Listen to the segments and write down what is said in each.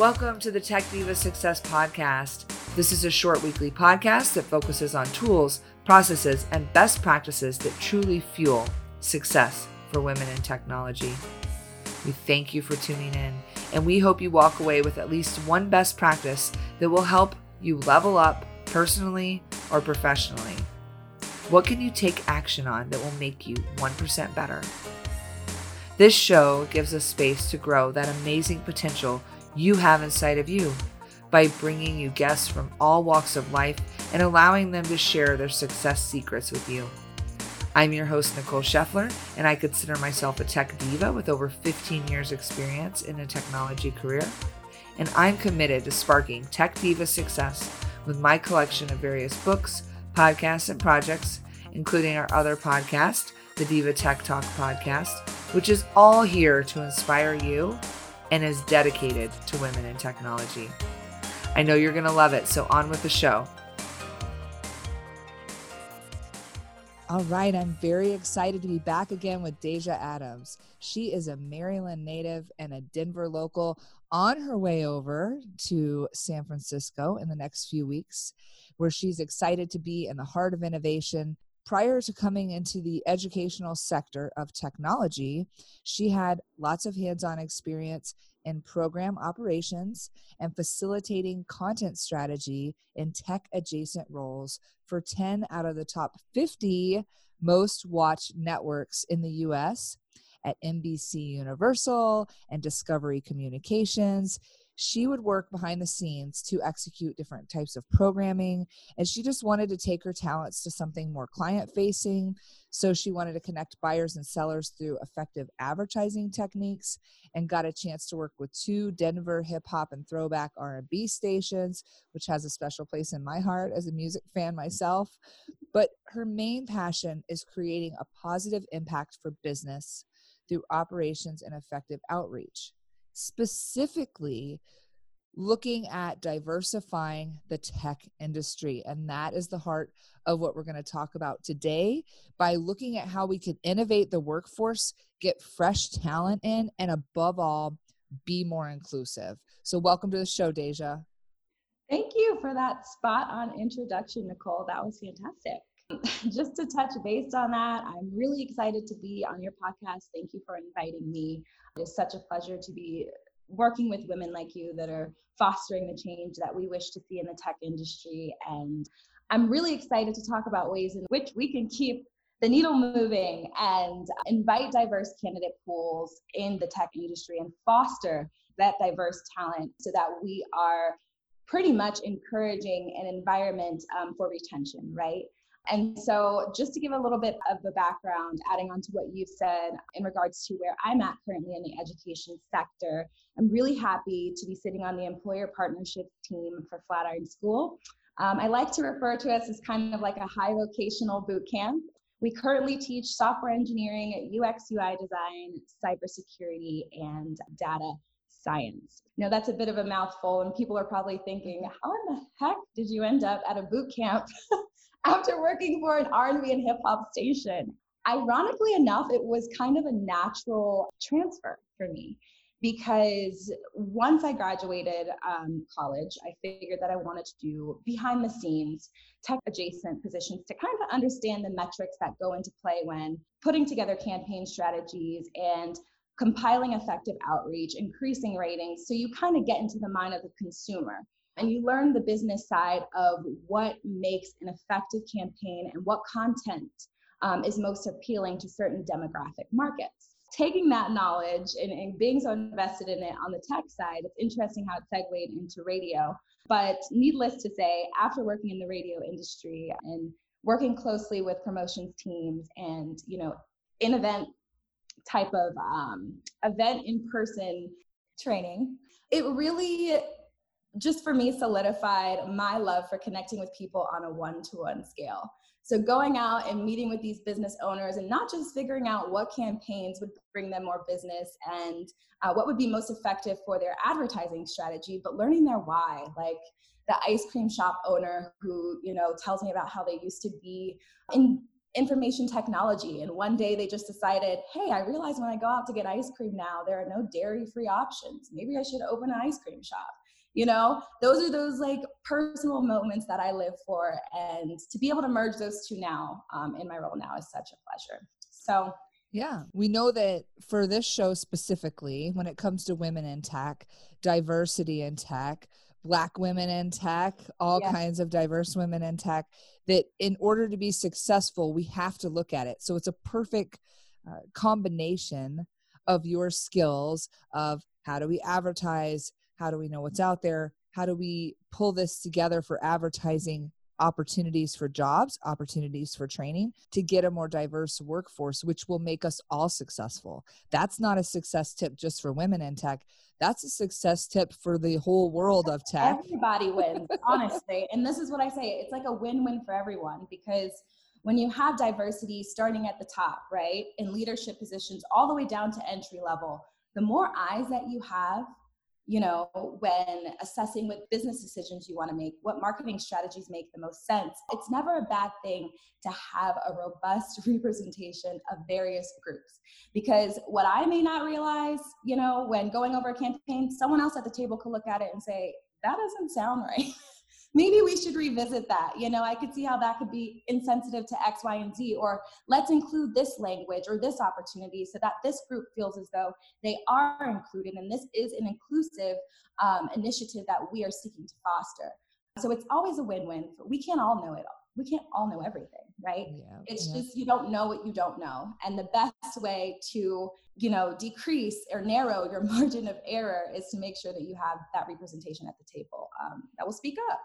Welcome to the Tech Diva Success Podcast. This is a short weekly podcast that focuses on tools, processes, and best practices that truly fuel success for women in technology. We thank you for tuning in, and we hope you walk away with at least one best practice that will help you level up personally or professionally. What can you take action on that will make you 1% better? This show gives us space to grow that amazing potential you have inside of you by bringing you guests from all walks of life and allowing them to share their success secrets with you. I'm your host, Nicole Scheffler, and I consider myself a tech diva with over 15 years' experience in a technology career. And I'm committed to sparking tech diva success with my collection of various books, podcasts, and projects, including our other podcast, the Diva Tech Talk podcast, which is all here to inspire you and is dedicated to women in technology. I know you're going to love it, so on with the show. All right, I'm very excited to be back again with Deja Adams. She is a Maryland native and a Denver local on her way over to San Francisco in the next few weeks, where she's excited to be in the heart of innovation. Prior to coming into the educational sector of technology, she had lots of hands on experience in program operations and facilitating content strategy in tech adjacent roles for 10 out of the top 50 most watched networks in the US at NBC Universal and Discovery Communications she would work behind the scenes to execute different types of programming and she just wanted to take her talents to something more client facing so she wanted to connect buyers and sellers through effective advertising techniques and got a chance to work with two denver hip hop and throwback r&b stations which has a special place in my heart as a music fan myself. But her main passion is creating a positive impact for business through operations and effective outreach specifically looking at diversifying the tech industry. And that is the heart of what we're going to talk about today by looking at how we can innovate the workforce, get fresh talent in, and above all, be more inclusive. So, welcome to the show, Deja. Thank you for that spot on introduction, Nicole. That was fantastic. Just to touch base on that, I'm really excited to be on your podcast. Thank you for inviting me. It is such a pleasure to be working with women like you that are fostering the change that we wish to see in the tech industry. And I'm really excited to talk about ways in which we can keep the needle moving and invite diverse candidate pools in the tech industry and foster that diverse talent so that we are pretty much encouraging an environment um, for retention, right? And so, just to give a little bit of the background, adding on to what you've said in regards to where I'm at currently in the education sector, I'm really happy to be sitting on the employer partnerships team for Flatiron School. Um, I like to refer to us as kind of like a high vocational boot camp. We currently teach software engineering, UX UI design, cybersecurity, and data science. Now, that's a bit of a mouthful, and people are probably thinking, how in the heck did you end up at a boot camp after working for an R&B and hip hop station. Ironically enough, it was kind of a natural transfer for me because once I graduated um, college, I figured that I wanted to do behind the scenes tech adjacent positions to kind of understand the metrics that go into play when putting together campaign strategies and compiling effective outreach, increasing ratings. So you kind of get into the mind of the consumer and you learn the business side of what makes an effective campaign and what content um, is most appealing to certain demographic markets. Taking that knowledge and, and being so invested in it on the tech side, it's interesting how it segued into radio. But needless to say, after working in the radio industry and working closely with promotions teams and you know in event type of um, event in person training it really just for me solidified my love for connecting with people on a one-to-one scale so going out and meeting with these business owners and not just figuring out what campaigns would bring them more business and uh, what would be most effective for their advertising strategy but learning their why like the ice cream shop owner who you know tells me about how they used to be in information technology. And one day they just decided, hey, I realize when I go out to get ice cream now, there are no dairy free options. Maybe I should open an ice cream shop. You know, those are those like personal moments that I live for. And to be able to merge those two now um, in my role now is such a pleasure. So, yeah, we know that for this show specifically, when it comes to women in tech, diversity in tech, black women in tech, all yeah. kinds of diverse women in tech, that in order to be successful, we have to look at it. So it's a perfect uh, combination of your skills of how do we advertise, how do we know what's out there, how do we pull this together for advertising opportunities for jobs, opportunities for training to get a more diverse workforce, which will make us all successful. That's not a success tip just for women in tech. That's a success tip for the whole world of tech. Everybody wins, honestly. And this is what I say it's like a win win for everyone because when you have diversity starting at the top, right, in leadership positions, all the way down to entry level, the more eyes that you have you know, when assessing what business decisions you want to make, what marketing strategies make the most sense. It's never a bad thing to have a robust representation of various groups. Because what I may not realize, you know, when going over a campaign, someone else at the table could look at it and say, that doesn't sound right. Maybe we should revisit that. You know, I could see how that could be insensitive to X, Y, and Z, or let's include this language or this opportunity so that this group feels as though they are included. And this is an inclusive um, initiative that we are seeking to foster. So it's always a win win. We can't all know it all. We can't all know everything, right? Yeah, it's yeah. just you don't know what you don't know. And the best way to, you know, decrease or narrow your margin of error is to make sure that you have that representation at the table um, that will speak up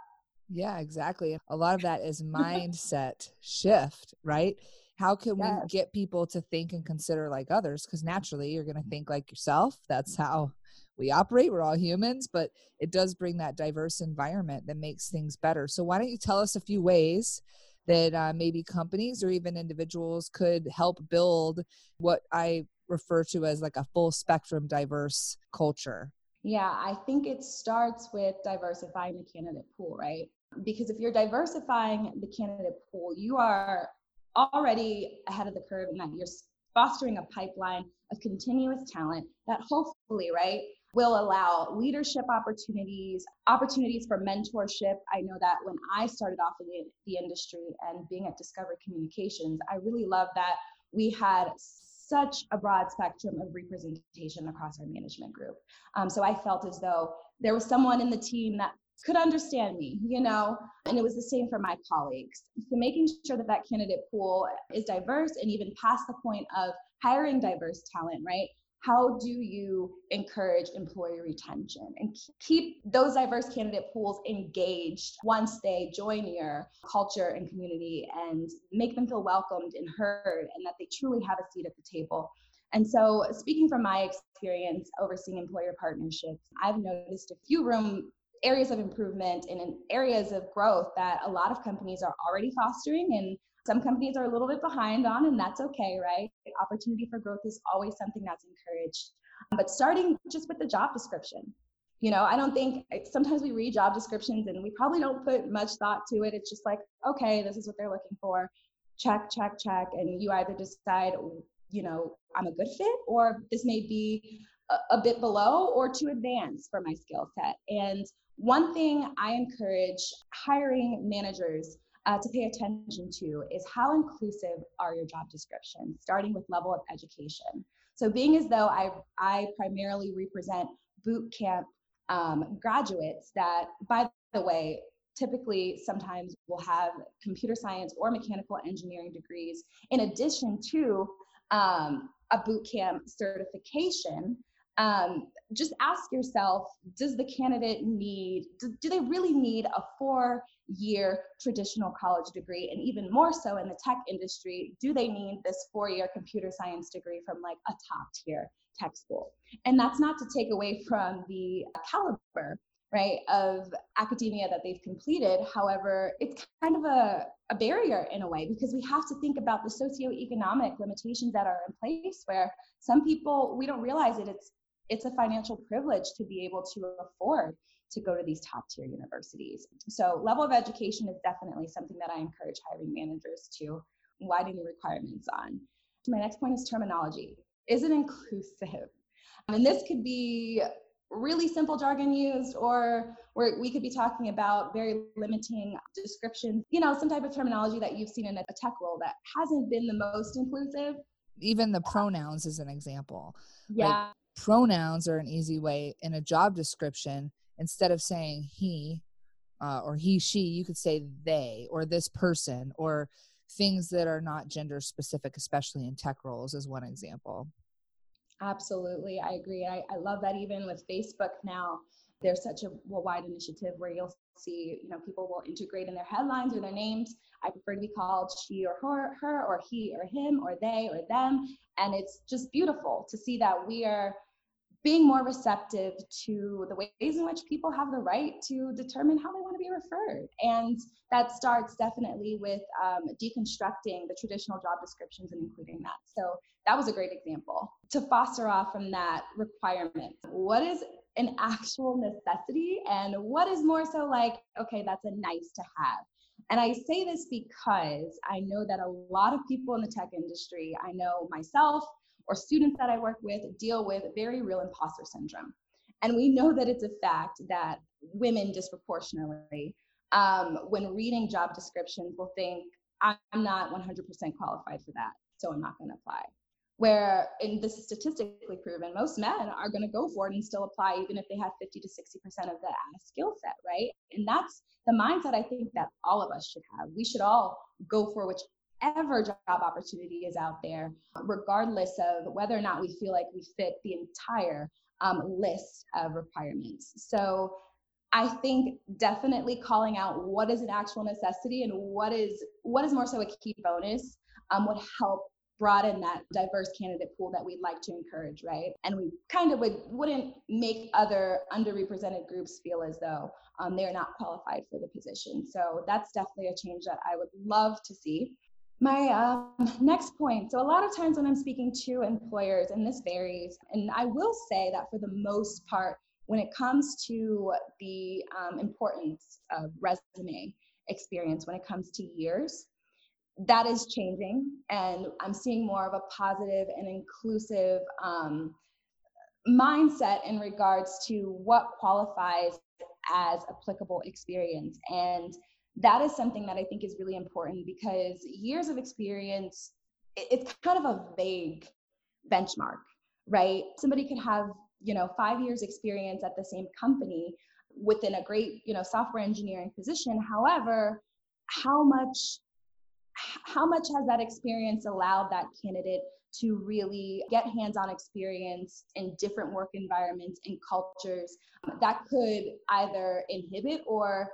yeah, exactly. A lot of that is mindset shift, right? How can yes. we get people to think and consider like others? Because naturally, you're going to think like yourself. That's how we operate. We're all humans, but it does bring that diverse environment that makes things better. So, why don't you tell us a few ways that uh, maybe companies or even individuals could help build what I refer to as like a full spectrum diverse culture? Yeah, I think it starts with diversifying the candidate pool, right? Because if you're diversifying the candidate pool, you are already ahead of the curve in that you're fostering a pipeline of continuous talent that hopefully, right, will allow leadership opportunities, opportunities for mentorship. I know that when I started off in the, the industry and being at Discovery Communications, I really love that we had such a broad spectrum of representation across our management group. Um, so I felt as though there was someone in the team that could understand me, you know, and it was the same for my colleagues. So making sure that that candidate pool is diverse and even past the point of hiring diverse talent, right? how do you encourage employee retention and keep those diverse candidate pools engaged once they join your culture and community and make them feel welcomed and heard and that they truly have a seat at the table and so speaking from my experience overseeing employer partnerships i've noticed a few room areas of improvement and in areas of growth that a lot of companies are already fostering and some companies are a little bit behind on, and that's okay, right? Opportunity for growth is always something that's encouraged. But starting just with the job description, you know, I don't think sometimes we read job descriptions and we probably don't put much thought to it. It's just like, okay, this is what they're looking for. Check, check, check. And you either decide, you know, I'm a good fit or this may be a, a bit below or too advanced for my skill set. And one thing I encourage hiring managers uh, to pay attention to is how inclusive are your job descriptions, starting with level of education. So being as though I, I primarily represent boot camp um, graduates that, by the way, typically sometimes will have computer science or mechanical engineering degrees in addition to um, a boot camp certification um, just ask yourself does the candidate need do, they really need a four year traditional college degree? And even more so in the tech industry do they need this four year computer science degree from like a top tier tech school? And that's not to take away from the caliber right of academia that they've completed. However it's kind of a, a barrier in a way because we have to think about the socioeconomic limitations that are in place where some people we don't realize it it's it's a financial privilege to be able to afford to go to these top tier universities. So level of education is definitely something that I encourage hiring managers to widen the requirements on. My next point is terminology. Is it inclusive? And this could be really simple jargon used or where we could be talking about very limiting descriptions you know some type of terminology that you've seen in a tech role that hasn't been the most inclusive even the pronouns is an example yeah like, pronouns are an easy way in a job description instead of saying he uh, or he she you could say they or this person or things that are not gender specific especially in tech roles is one example Absolutely, I agree. I, I love that even with Facebook now, there's such a wide initiative where you'll see, you know, people will integrate in their headlines or their names. I prefer to be called she or her, her or he or him or they or them. And it's just beautiful to see that we are being more receptive to the ways in which people have the right to determine how they want to be referred. And that starts definitely with um, deconstructing the traditional job descriptions and including that. So that was a great example. To foster off from that requirement, what is an actual necessity and what is more so like, okay, that's a nice to have. And I say this because I know that a lot of people in the tech industry, I know myself, or students that I work with deal with very real imposter syndrome. And we know that it's a fact that women disproportionately, um, when reading job descriptions, will think, I'm not 100% qualified for that, so I'm not going to apply. Where, and this is statistically proven, most men are going to go for it and still apply, even if they have 50 to 60% of the skill set, right? And that's the mindset I think that all of us should have. We should all go for which whatever job opportunity is out there, regardless of whether or not we feel like we fit the entire um, list of requirements. So I think definitely calling out what is an actual necessity and what is what is more so a key bonus um, would help broaden that diverse candidate pool that we'd like to encourage, right? And we kind of would wouldn't make other underrepresented groups feel as though um, they're not qualified for the position. So that's definitely a change that I would love to see. My um, next point so, a lot of times when I'm speaking to employers, and this varies, and I will say that for the most part, when it comes to the um, importance of resume experience, when it comes to years, that is changing. And I'm seeing more of a positive and inclusive um, mindset in regards to what qualifies as applicable experience. And that is something that I think is really important because years of experience, it's kind of a vague benchmark, right? Somebody could have, you know, five years experience at the same company within a great, you know, software engineering position. However, how much how much has that experience allowed that candidate to really get hands-on experience in different work environments and cultures that could either inhibit or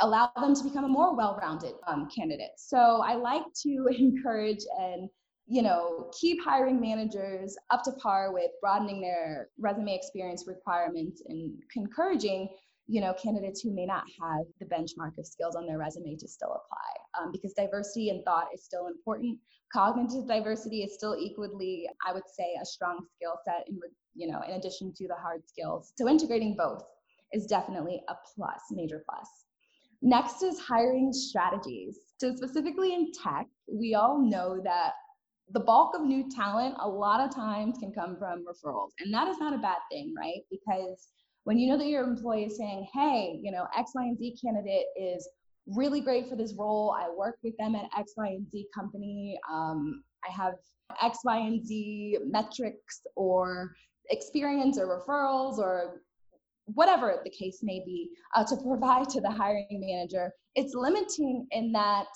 allow them to become a more well-rounded um, candidate. So I like to encourage and you know keep hiring managers up to par with broadening their resume experience requirements and encouraging you know candidates who may not have the benchmark of skills on their resume to still apply um, because diversity in thought is still important. Cognitive diversity is still equally i would say a strong skill set in you know in addition to the hard skills. So integrating both is definitely a plus major plus Next is hiring strategies. So, specifically in tech, we all know that the bulk of new talent a lot of times can come from referrals. And that is not a bad thing, right? Because when you know that your employee is saying, hey, you know, X, Y, and Z candidate is really great for this role. I work with them at X, Y, and Z company. Um, I have X, Y, and Z metrics or experience or referrals or whatever the case may be, uh, to provide to the hiring manager. It's limiting in that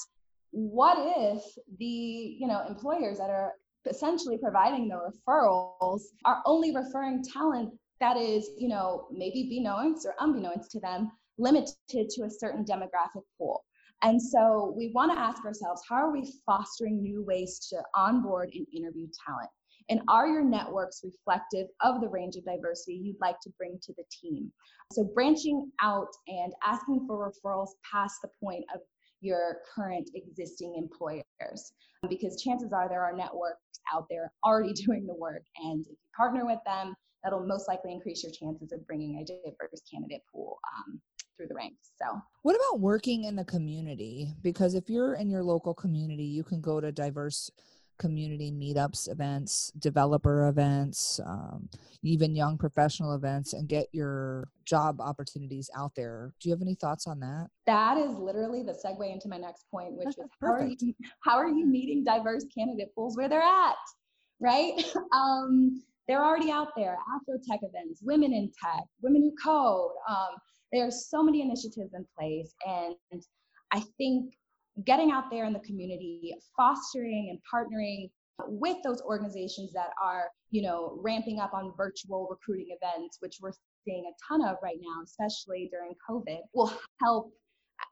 what if the you know employers that are essentially providing the referrals are only referring talent that is you know maybe beknownst or unbeknownst to them limited to a certain demographic pool and so we want to ask ourselves how are we fostering new ways to onboard and interview talent and are your networks reflective of the range of diversity you'd like to bring to the team? So, branching out and asking for referrals past the point of your current existing employers because chances are there are networks out there already doing the work and if you partner with them that'll most likely increase your chances of bringing a diverse candidate pool um, through the ranks. So, what about working in the community? Because if you're in your local community, you can go to diverse community meetups, events, developer events, um, even young professional events, and get your job opportunities out there. Do you have any thoughts on that? That is literally the segue into my next point, which is how are, you, how are you meeting diverse candidate pools where they're at? Right? um, they're already out there. Afro tech events, women in tech, women who code. Um, are so many initiatives in place, and I think getting out there in the community, fostering and partnering with those organizations that are, you know, ramping up on virtual recruiting events, which we're seeing a ton of right now, especially during COVID, will help,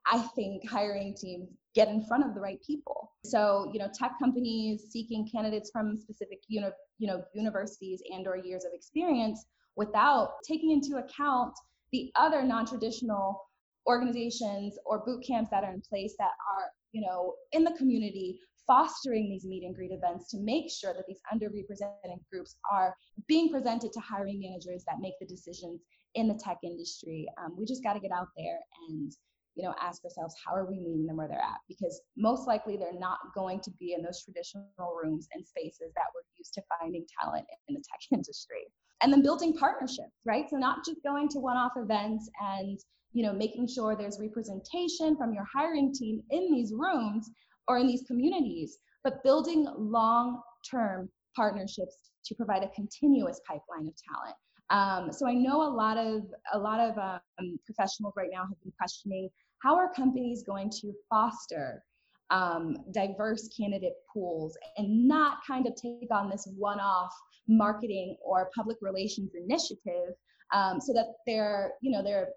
I think, hiring teams get in front of the right people. So, you know, tech companies seeking candidates from specific, know, you know, universities and or years of experience without taking into account the other non-traditional organizations or boot camps that are in place that are you know in the community fostering these meet and greet events to make sure that these underrepresented groups are being presented to hiring managers that make the decisions in the tech industry. Um, we just got to get out there and you know ask ourselves how are we meeting them where they're at? Because most likely they're not going to be in those traditional rooms and spaces that we're used to finding talent in the tech industry. And then building partnerships right? So not just going to one-off events and you know making sure there's representation from your hiring team in these rooms or in these communities but building long-term partnerships to provide a continuous pipeline of talent. Um, so i know a lot of a lot of um, professionals right now have been questioning how are companies going to foster um, diverse candidate pools and not kind of take on this one-off marketing or public relations initiative um, so that they're you know they're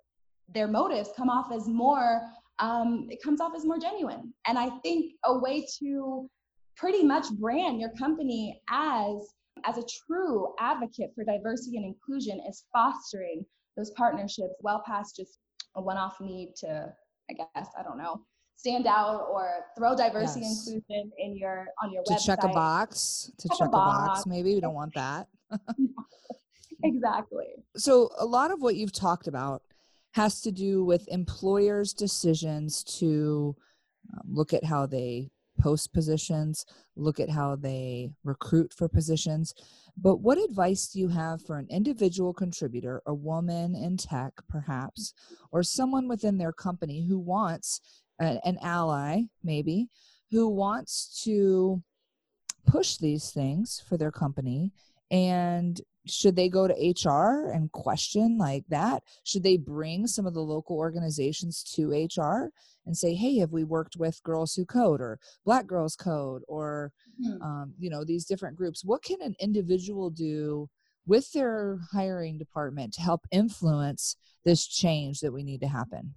their motives come off as more um, it comes off as more genuine and i think a way to pretty much brand your company as as a true advocate for diversity and inclusion is fostering those partnerships well past just a one-off need to i guess i don't know stand out or throw diversity yes. and inclusion in your on your website. to website. check a box to check, check a, box. box maybe we don't want that exactly so a lot of what you've talked about has to do with employers' decisions to um, look at how they post positions, look at how they recruit for positions. But what advice do you have for an individual contributor, a woman in tech perhaps, or someone within their company who wants a, an ally, maybe, who wants to push these things for their company and should they go to HR and question like that? Should they bring some of the local organizations to HR and say, "Hey, have we worked with Girls Who Code or Black Girls Code or mm-hmm. um, you know these different groups? What can an individual do with their hiring department to help influence this change that we need to happen?"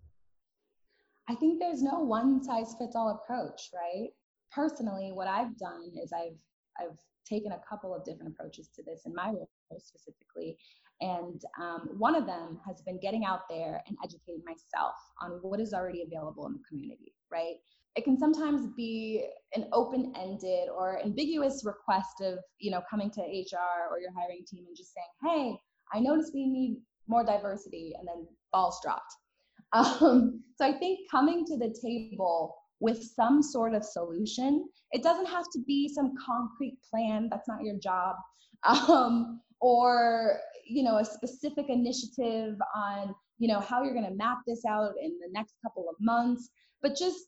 I think there's no one size fits all approach, right? Personally, what I've done is I've I've taken a couple of different approaches to this in my role specifically. And um, one of them has been getting out there and educating myself on what is already available in the community, right? It can sometimes be an open-ended or ambiguous request of, you know, coming to HR or your hiring team and just saying, hey, I noticed we need more diversity, and then balls dropped. Um, so I think coming to the table with some sort of solution. It doesn't have to be some concrete plan, that's not your job. Um, or you know a specific initiative on you know how you're going to map this out in the next couple of months but just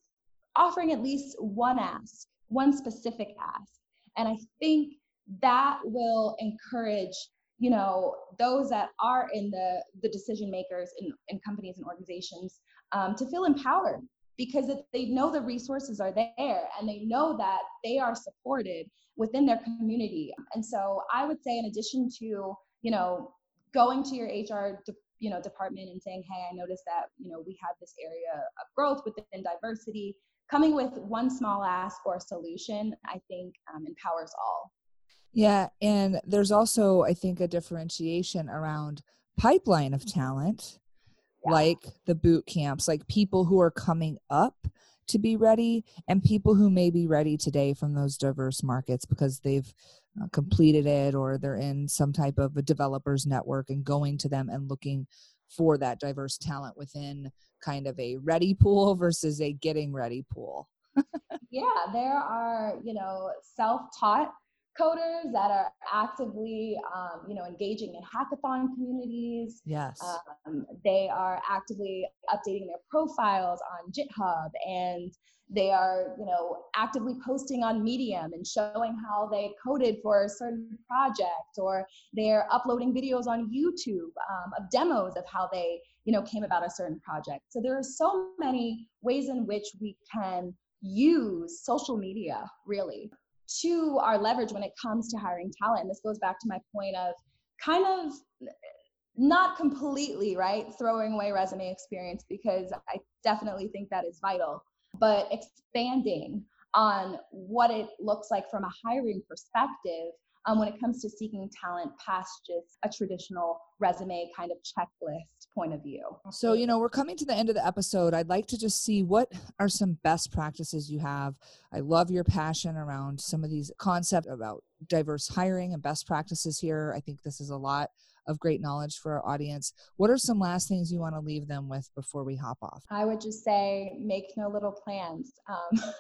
offering at least one ask one specific ask. And i think that will encourage you know those that are in the the decision makers in, in companies and organizations um, to feel empowered because they know the resources are there and they know that they are supported within their community. And so I would say in addition to, you know, going to your HR de- you know department and saying, "Hey, I noticed that, you know, we have this area of growth within diversity." Coming with one small ask or solution, I think um, empowers all. Yeah, and there's also I think a differentiation around pipeline of talent yeah. like the boot camps, like people who are coming up to be ready and people who may be ready today from those diverse markets because they've uh, completed it or they're in some type of a developers network and going to them and looking for that diverse talent within kind of a ready pool versus a getting ready pool yeah there are you know self-taught coders that are actively um, you know engaging in hackathon communities. Yes. Um, they are actively updating their profiles on github and they are you know actively posting on medium and showing how they coded for a certain project or they're uploading videos on youtube um, of demos of how they you know came about a certain project. So there are so many ways in which we can use social media really to our leverage when it comes to hiring talent. And this goes back to my point of kind of not completely, right, throwing away resume experience because I definitely think that is vital, but expanding on what it looks like from a hiring perspective um, when it comes to seeking talent past just a traditional resume kind of checklist point of view. So, you know, we're coming to the end of the episode. I'd like to just see what are some best practices you have. I love your passion around some of these concepts about diverse hiring and best practices here. I think this is a lot of great knowledge for our audience. What are some last things you want to leave them with before we hop off? I would just say make no little plans. Um,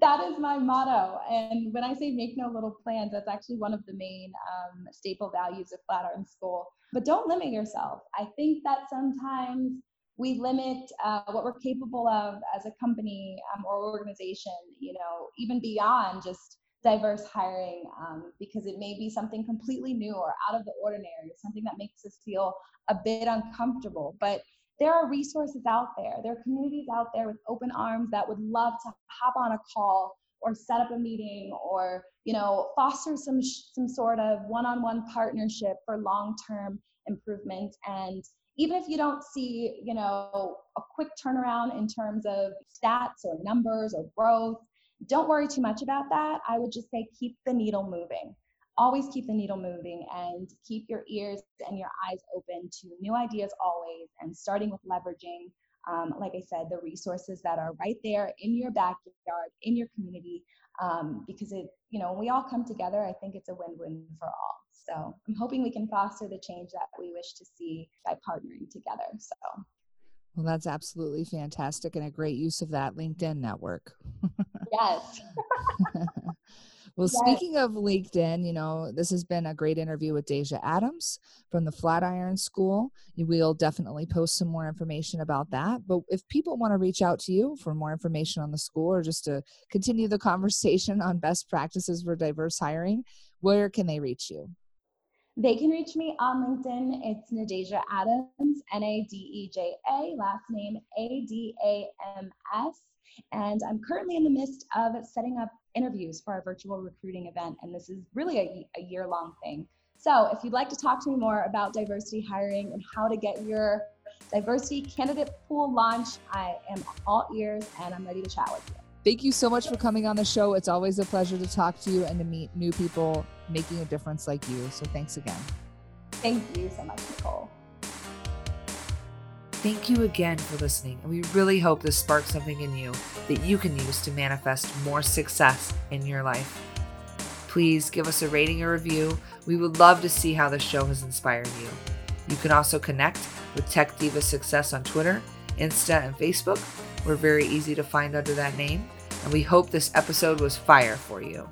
that is my motto. And when I say make no little plans, that's actually one of the main um, staple values of Flatiron School. But don't limit yourself. I think that sometimes we limit uh, what we're capable of as a company um, or organization, you know, even beyond just diverse hiring um, because it may be something completely new or out of the ordinary, something that makes us feel a bit uncomfortable. But there are resources out there. There are communities out there with open arms that would love to hop on a call or set up a meeting or you know foster some some sort of one-on-one partnership for long-term improvement. And even if you don't see you know a quick turnaround in terms of stats or numbers or growth don't worry too much about that. I would just say keep the needle moving always keep the needle moving and keep your ears and your eyes open to new ideas always and starting with leveraging um, like i said the resources that are right there in your backyard in your community um, because it you know when we all come together i think it's a win-win for all. So i'm hoping we can foster the change that we wish to see by partnering together so. Well that's absolutely fantastic and a great use of that linkedin network. Yes Well, yes. speaking of LinkedIn, you know, this has been a great interview with Deja Adams from the Flatiron School. We'll definitely post some more information about that. But if people want to reach out to you for more information on the school or just to continue the conversation on best practices for diverse hiring, where can they reach you? They can reach me on LinkedIn. It's Nadeja Adams, N A D E J A, last name A D A M S. And I'm currently in the midst of setting up interviews for our virtual recruiting event. And this is really a, a year long thing. So if you'd like to talk to me more about diversity hiring and how to get your diversity candidate pool launched, I am all ears and I'm ready to chat with you. Thank you so much for coming on the show. It's always a pleasure to talk to you and to meet new people making a difference like you. So thanks again. Thank you so much, Nicole. Thank you again for listening, and we really hope this sparks something in you that you can use to manifest more success in your life. Please give us a rating or review. We would love to see how the show has inspired you. You can also connect with Tech Diva Success on Twitter, Insta, and Facebook. We're very easy to find under that name, and we hope this episode was fire for you.